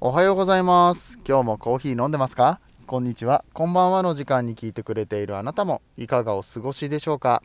おはようございます。今日もコーヒー飲んでますか？こんにちは。こんばんはの時間に聞いてくれているあなたもいかがお過ごしでしょうか？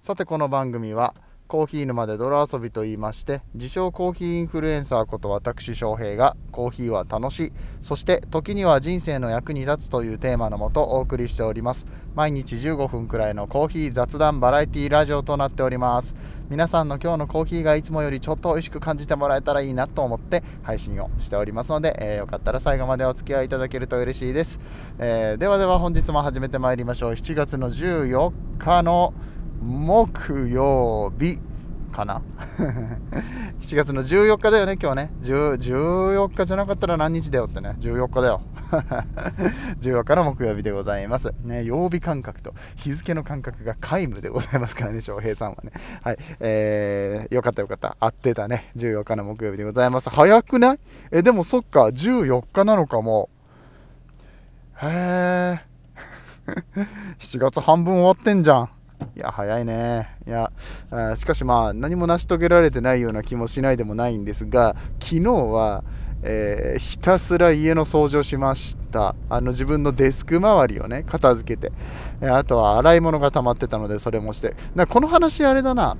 さてこの番組はコーヒー沼で泥遊びと言いまして自称コーヒーインフルエンサーこと私翔平がコーヒーは楽しいそして時には人生の役に立つというテーマのもとお送りしております。毎日15分くらいのコーヒー雑談バラエティラジオとなっております。皆さんの今日のコーヒーがいつもよりちょっと美味しく感じてもらえたらいいなと思って配信をしておりますので、えー、よかったら最後までお付き合いいただけると嬉しいです、えー、ではでは本日も始めてまいりましょう。7月の14日の木曜日かな 7月の14日だよね今日ね14日じゃなかったら何日だよってね14日だよ 14日の木曜日でございます。ね、曜日感覚と日付の感覚が皆無でございますからね、翔平さんはね。はい。えー、よかったよかった。合ってたね。14日の木曜日でございます。早くない？え、でもそっか、14日なのかも。へえ。7月半分終わってんじゃん。いや、早いね。いや、しかしまあ、何も成し遂げられてないような気もしないでもないんですが、昨日は、えー、ひたすら家の掃除をしました。あの自分のデスク周りをね片付けて、えあとは洗い物が溜まってたのでそれもして。この話あれだな。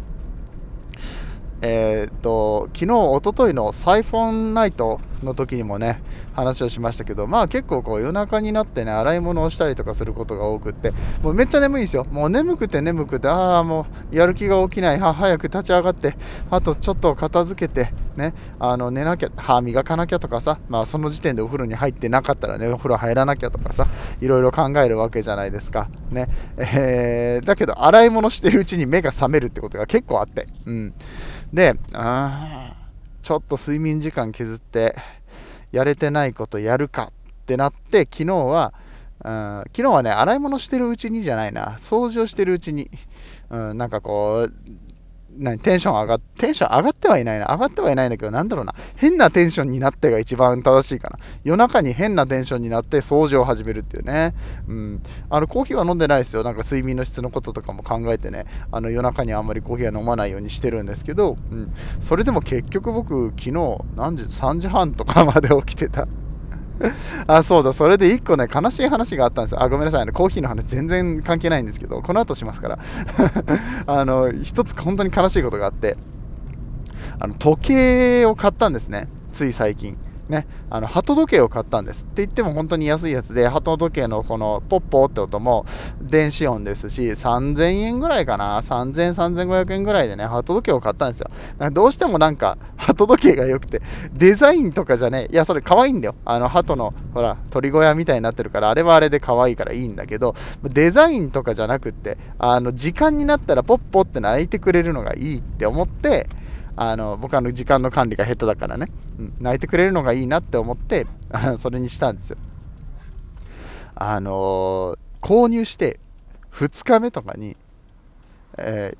えー、っと昨日、おとといのサイフォンナイトの時にもね話をしましたけど、まあ結構こう夜中になってね洗い物をしたりとかすることが多くって、もうめっちゃ眠いんですよ、もう眠くて眠くて、ああ、もうやる気が起きない、は早く立ち上がって、あとちょっと片付けて、ね、あの寝なきゃ、歯磨かなきゃとかさ、まあその時点でお風呂に入ってなかったらね、お風呂入らなきゃとかさ、いろいろ考えるわけじゃないですか。ねえー、だけど、洗い物してるうちに目が覚めるってことが結構あって。うんで、あちょっと睡眠時間削ってやれてないことやるかってなって昨日は昨日はね洗い物してるうちにじゃないな。掃除をしてるうちに、うん、なんかこう何テンション上がっテンション上がってはいないな。上がってはいないんだけどなんだろうな。変なテンションになってが一番正しいかな。夜中に変なテンションになって掃除を始めるっていうね。うん。あのコーヒーは飲んでないですよ。なんか睡眠の質のこととかも考えてね。あの夜中にあんまりコーヒーは飲まないようにしてるんですけど、うん、それでも結局僕昨日何時3時半とかまで起きてた。あ、そうだ、それで1個ね、悲しい話があったんですよ。あ、ごめんなさい、あのコーヒーの話全然関係ないんですけど、この後しますから。あの、一つ本当に悲しいことがあって、あの、時計を買ったんですね、つい最近。ね、あの鳩時計を買ったんですって言っても本当に安いやつで鳩時計のこのポッポって音も電子音ですし3000円ぐらいかな3000、3500円ぐらいでね鳩時計を買ったんですよ。どうしてもなんか鳩時計が良くてデザインとかじゃねいやそれ可愛いんだよ。あの鳩のほら鳥小屋みたいになってるからあれはあれで可愛いからいいんだけどデザインとかじゃなくってあの時間になったらポッポって鳴いてくれるのがいいって思ってあの僕あの時間の管理が下手だからね、うん、泣いてくれるのがいいなって思ってそれにしたんですよ。あのー、購入して2日目とかに、えー、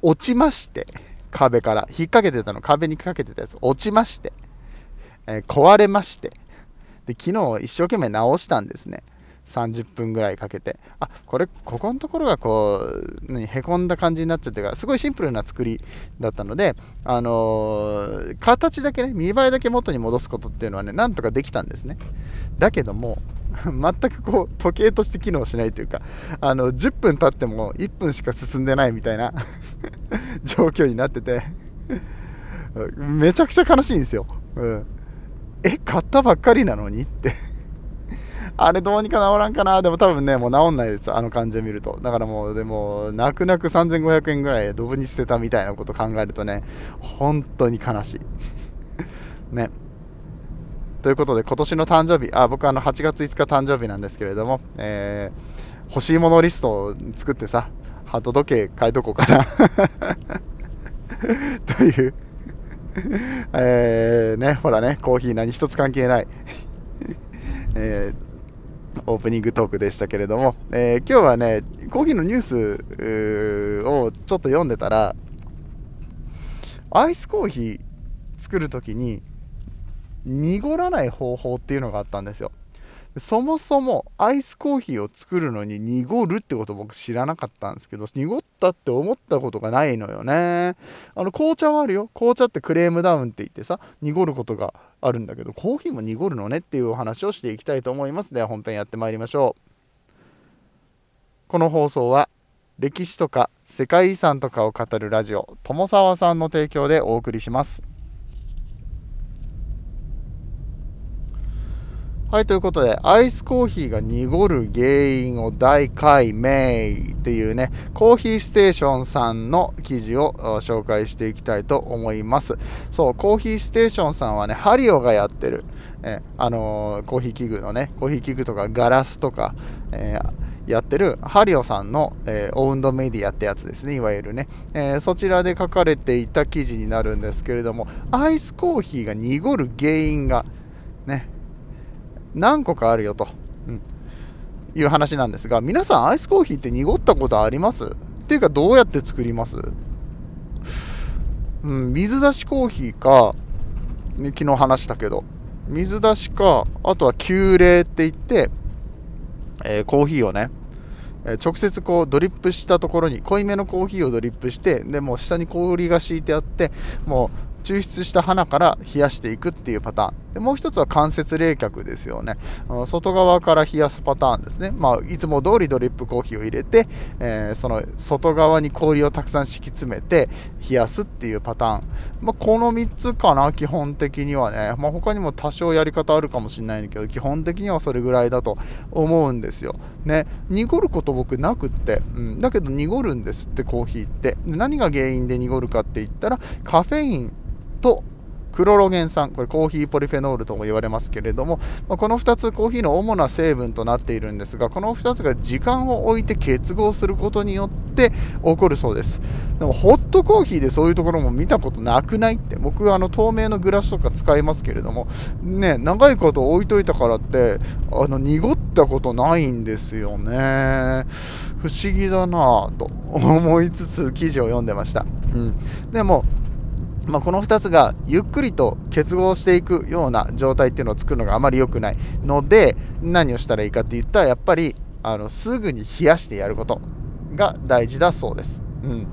落ちまして壁から。引っ掛けてたの。壁にかけてたやつ。落ちまして、えー、壊れまして。で昨日一生懸命直したんですね。30分ぐらいかけて。あこれここのところがこう何へこんだ感じになっちゃってからすごいシンプルな作りだったのであのー、形だけね見栄えだけ元に戻すことっていうのはねなんとかできたんですね。だけども 全くこう時計として機能しないというかあの10分経っても1分しか進んでないみたいな 状況になってて めちゃくちゃ悲しいんですよ、うん、え買ったばっかりなのにって。あれどうにか治らんかなでも多分ね、もう治んないです。あの感じを見ると。だからもう、でも、泣く泣く3500円ぐらいドブに捨てたみたいなこと考えるとね、本当に悲しい。ね。ということで、今年の誕生日、あ、僕あの8月5日誕生日なんですけれども、えー、欲しいものリストを作ってさ、ハート時計変えとこうかな というえー、ね、ほらね、コーヒー何一つ関係ない えーオープニングトークでしたけれども、えー、今日はね、コーヒーのニュースをちょっと読んでたら、アイスコーヒー作る時に濁らない方法っていうのがあったんですよ。そもそもアイスコーヒーを作るのに濁るってこと僕知らなかったんですけど濁ったって思ったことがないのよね。あの紅茶はあるよ。紅茶ってクレームダウンって言ってさ濁ることがあるんだけどコーヒーも濁るのねっていうお話をしていきたいと思います。では本編やってまいりましょう。この放送は歴史とか世界遺産とかを語るラジオ友沢さんの提供でお送りします。はい、ということで、アイスコーヒーが濁る原因を大解明っていうね、コーヒーステーションさんの記事を紹介していきたいと思います。そう、コーヒーステーションさんはね、ハリオがやってる、えあのー、コーヒー器具のね、コーヒー器具とかガラスとか、えー、やってるハリオさんの、えー、オウンドメディアってやつですね、いわゆるね、えー、そちらで書かれていた記事になるんですけれども、アイスコーヒーが濁る原因がね、何個かあるよと、うん、いう話なんですが、皆さんアイスコーヒーって濁ったことあります？っていうか、どうやって作ります？うん、水出しコーヒーか、ね、昨日話したけど、水出しか、あとは急冷って言って、えー、コーヒーをね、直接こうドリップしたところに濃いめのコーヒーをドリップしてでもう下に氷が敷いてあってもう抽出した花から冷やしていくっていうパターン。でもう一つは間接冷却ですよね。外側から冷やすパターンですね、まあ、いつも通りドリップコーヒーを入れて、えー、その外側に氷をたくさん敷き詰めて冷やすっていうパターン、まあ、この3つかな基本的にはね、まあ、他にも多少やり方あるかもしれないんだけど基本的にはそれぐらいだと思うんですよ。ね濁ること僕なくって、うん、だけど濁るんですってコーヒーって。何が原因で濁るかって言ったらカフェインとクロロゲン酸、これコーヒーポリフェノールとも言われますけれども、まこの2つコーヒーの主な成分となっているんですが、この2つが時間を置いて結合することによって起こるそうです。でもホットコーヒーでそういうところも見たことなくないって、僕はあの透明のグラスとか使いますけれども、ね、長いこと置いといたからって、あの濁ったことないんですよね。不思議だなぁと 思いつつ記事を読んでました。うん、でもまあ、この2つがゆっくりと結合していくような状態っていうのを作るのがあまり良くないので何をしたらいいかって言ったらやっぱりあのすぐに冷やしてやることが大事だそうです。うん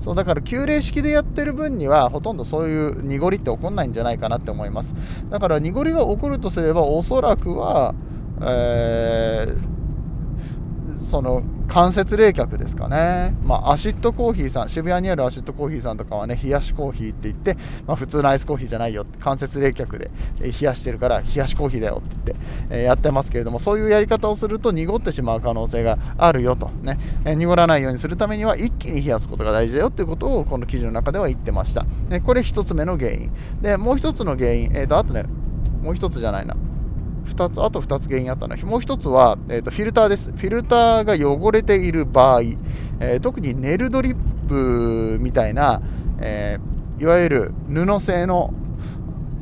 そうだから急冷式でやってる分にはほとんどそういう濁りって起こんないんじゃないかなって思いますだから濁りが起こるとすればおそらくは、えーその間接冷却ですかね、まあ、アシッドコーヒーさん渋谷にあるアシッドコーヒーさんとかはね冷やしコーヒーって言って、まあ、普通のアイスコーヒーじゃないよ間接冷却で冷やしてるから冷やしコーヒーだよって言って、えー、やってますけれどもそういうやり方をすると濁ってしまう可能性があるよとね、えー、濁らないようにするためには一気に冷やすことが大事だよっていうことをこの記事の中では言ってました、ね、これ1つ目の原因。でもう1つの原因、えーとあとねもう1つじゃないな。2つ、あと2つ原因あったの。はもう1つは、えーと、フィルターです。フィルターが汚れている場合、えー、特にネルドリップみたいな、えー、いわゆる布製の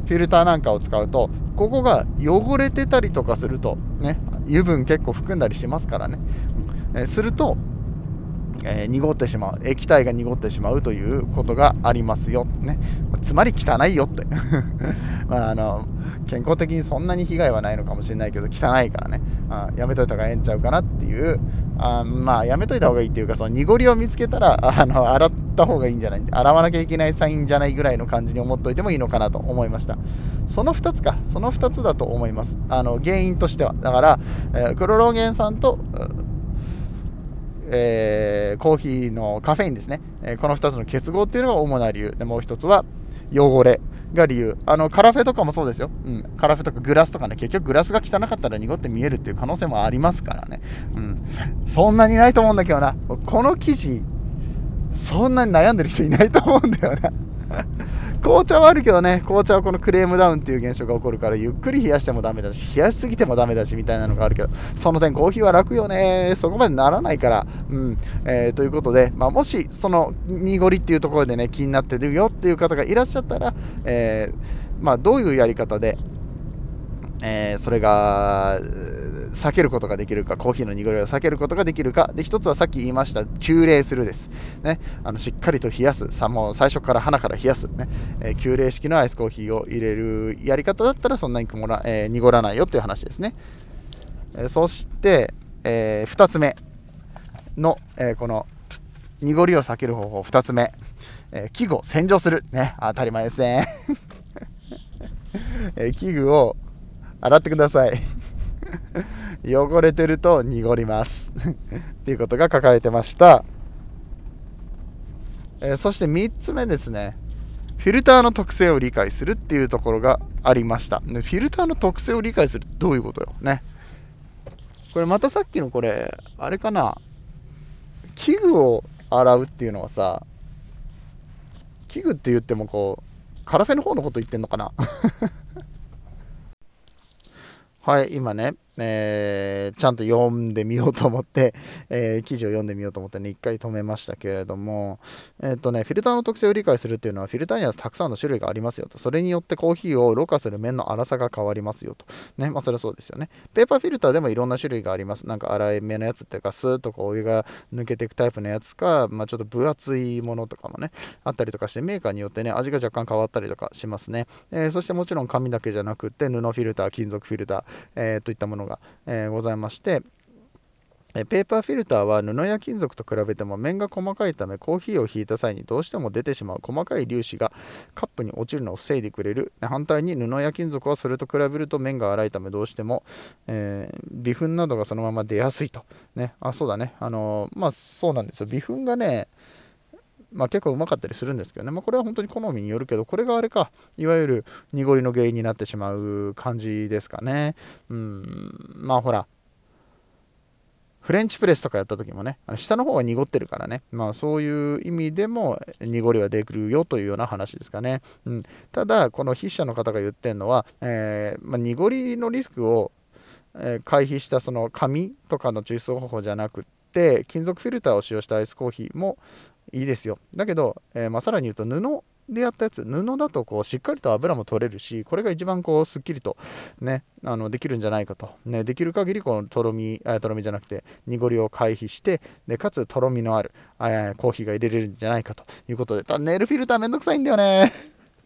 フィルターなんかを使うと、ここが汚れてたりとかすると、ね、油分結構含んだりしますからね、えー、すると、えー、濁ってしまう液体が濁ってしまうということがありますよ、ね、つまり汚いよって。まああの健康的にそんなに被害はないのかもしれないけど汚いからね。あやめといた方がええんちゃうかなっていう。あまあやめといた方がいいっていうかその濁りを見つけたらあの洗った方がいいんじゃない？洗わなきゃいけないサインじゃないぐらいの感じに思っといてもいいのかなと思いました。その2つか。その2つだと思います。あの原因としては。だから、えー、クロロゲン酸とえー、コーヒーのカフェインですね、えー、この2つの結合っていうのが主な理由。でもう1つは汚れが理由。あのカラフェとかもそうですよ、うん、カラフェとかグラスとかね。結局グラスが汚かったら濁って見えるっていう可能性もありますからね、うん、そんなにないと思うんだけどな。この記事そんなに悩んでる人いないと思うんだよな。紅茶はあるけどね、紅茶はこのクレームダウンっていう現象が起こるから、ゆっくり冷やしてもダメだし、冷やしすぎてもダメだしみたいなのがあるけど、その点コーヒーは楽よね。そこまでならないから。うん。えー、ということで、まあ、もし、その濁りっていうところでね、気になってるよっていう方がいらっしゃったら、えー、まあ、どういうやり方で、えー、それが、避けることができるか、コーヒーの濁りを避けることができるか、で、一つはさっき言いました、急冷するです。ね、あのしっかりと冷やす、さもう最初から鼻から冷やす、ね、えー、急冷式のアイスコーヒーを入れるやり方だったら、そんなに曇ら、えー、濁らないよっていう話ですね。えそして、え2つ目の、えこの濁りを避ける方法2つ目、え器具を洗浄する。ね。当たり前ですね。え器具を洗ってください。汚れてると濁ります。っていうことが書かれてました、えー、そして3つ目ですね。フィルターの特性を理解するっていうところがありました。フィルターの特性を理解するってどういうことよ？ね。これまたさっきのこれあれかな？器具を洗うっていうのはさ器具って言ってもこうカラフェの方のこと言ってんのかな？はい、今ね、えー、ちゃんと読んでみようと思って、えー、記事を読んでみようと思ってね、一回止めましたけれども、えっ、とね、フィルターの特性を理解するっていうのは、フィルターにはたくさんの種類がありますよと。それによってコーヒーをろ過する面の粗さが変わりますよと。ね、まあそれはそうですよね。ペーパーフィルターでもいろんな種類があります。なんか粗い目のやつっていうか、スーッとこうお湯が抜けていくタイプのやつか、まあちょっと分厚いものとかもね、あったりとかして、メーカーによってね、味が若干変わったりとかしますね。え、そしてもちろん紙だけじゃなくて、布フィルター、金属フィルター、えー、といったものが、えー、ございまして、えペーパーフィルターは布や金属と比べても面が細かいためコーヒーをひいた際にどうしても出てしまう細かい粒子がカップに落ちるのを防いでくれる。反対に布や金属はそれと比べると面が粗いためどうしても、えー、微粉などがそのまま出やすいと。ね。あそうだね。あのー、まあそうなんですよ。微粉がねまあ、結構うまかったりするんですけどね、まあ、これは本当に好みによるけど、これがあれか、いわゆる濁りの原因になってしまう感じですかね。うん、まあほら、フレンチプレスとかやった時もね、あの下の方が濁ってるからね、まあそういう意味でも濁りは出てくるよというような話ですかね。うん、ただ、この筆者の方が言ってるのは、えー、まあ、濁りのリスクを、え、回避したその紙とかの抽出方法じゃなくて、金属フィルターを使用したアイスコーヒーもいいですよ。だけど、えー、まあ、さらに言うと布でやったやつ布だとこうしっかりと油も取れるしこれが一番こうすっきりとねあのできるんじゃないかと、ね、できる限りこのとろみとろみじゃなくて濁りを回避してでかつとろみのあるあコーヒーが入れれるんじゃないかと。いうことでただネイルフィルターめんどくさいんだよね。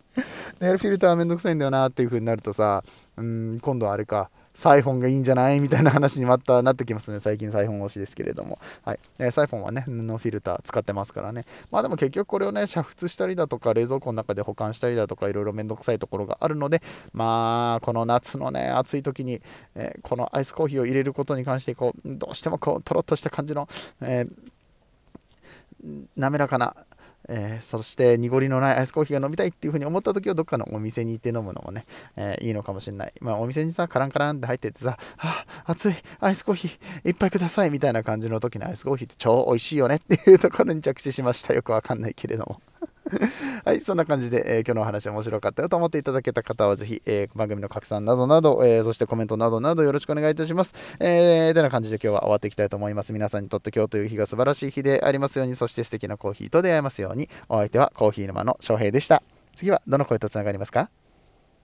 ネイルフィルターめんどくさいんだよなっていう風になるとさうん今度はあれか。サイフォンがいいんじゃない？みたいな話にまたなってきますね。最近サイフォン推しですけれども。はい。えー、サイフォンはね、布フィルター使ってますからね。まあでも結局これをね、煮沸したりだとか、冷蔵庫の中で保管したりだとか、いろいろめんどくさいところがあるので、まあ、この夏のね、暑い時に、えー、このアイスコーヒーを入れることに関して、こう、どうしてもこう、とろっとした感じの、えー、滑らかなえー、そして濁りのないアイスコーヒーが飲みたいっていうふうに思った時はどっかのお店に行って飲むのもね、えー、いいのかもしれない。まあお店にさ、カランカランって入ってってさ、あ、熱いアイスコーヒーいっぱいくださいみたいな感じの時のアイスコーヒーって超美味しいよねっていうところに着手しました。よくわかんないけれども。はい、そんな感じで、えー、今日のお話面白かったよと思っていただけた方は、ぜひ、えー、番組の拡散などなど、えー、そしてコメントなどなどよろしくお願いいたします。えー、てな感じで今日は終わっていきたいと思います。皆さんにとって今日という日が素晴らしい日でありますように、そして素敵なコーヒーと出会えますように、お相手はコーヒー沼の翔平でした。次はどの声とつながりますか？